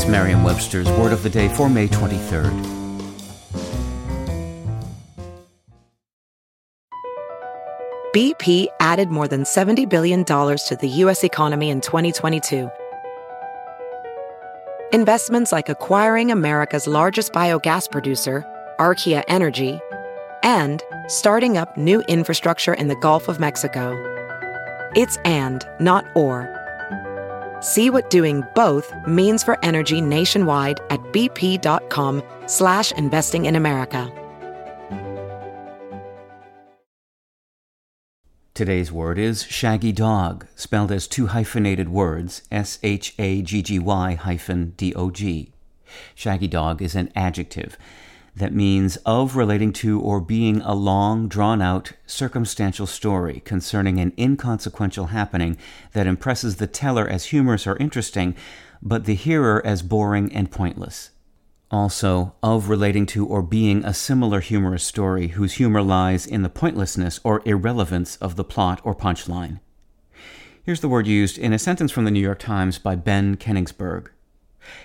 It's Merriam Webster's Word of the Day for May 23rd. BP added more than $70 billion to the U.S. economy in 2022. Investments like acquiring America's largest biogas producer, Archaea Energy, and starting up new infrastructure in the Gulf of Mexico. It's and, not or. See what doing both means for energy nationwide at bp.com slash investing in America. Today's word is shaggy dog, spelled as two hyphenated words, S-H-A-G-G-Y hyphen D-O-G. Shaggy dog is an adjective that means of relating to or being a long, drawn out, circumstantial story concerning an inconsequential happening that impresses the teller as humorous or interesting, but the hearer as boring and pointless. Also, of relating to or being a similar humorous story whose humor lies in the pointlessness or irrelevance of the plot or punchline. Here's the word used in a sentence from the New York Times by Ben Kenigsberg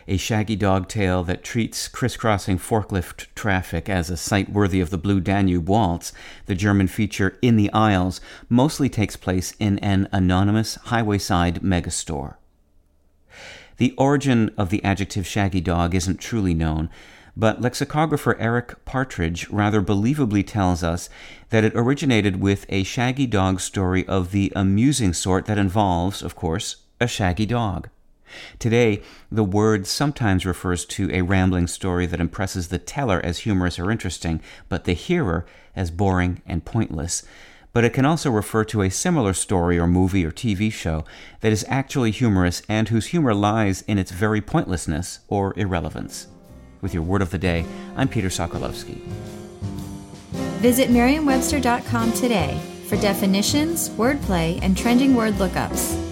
a shaggy dog tale that treats crisscrossing forklift traffic as a sight worthy of the Blue Danube Waltz, the German feature In the Aisles, mostly takes place in an anonymous highwayside megastore. The origin of the adjective shaggy dog isn't truly known, but lexicographer Eric Partridge rather believably tells us that it originated with a shaggy dog story of the amusing sort that involves, of course, a shaggy dog. Today, the word sometimes refers to a rambling story that impresses the teller as humorous or interesting, but the hearer as boring and pointless. But it can also refer to a similar story or movie or TV show that is actually humorous and whose humor lies in its very pointlessness or irrelevance. With your word of the day, I'm Peter Sokolowski. Visit Merriam-Webster.com today for definitions, wordplay, and trending word lookups.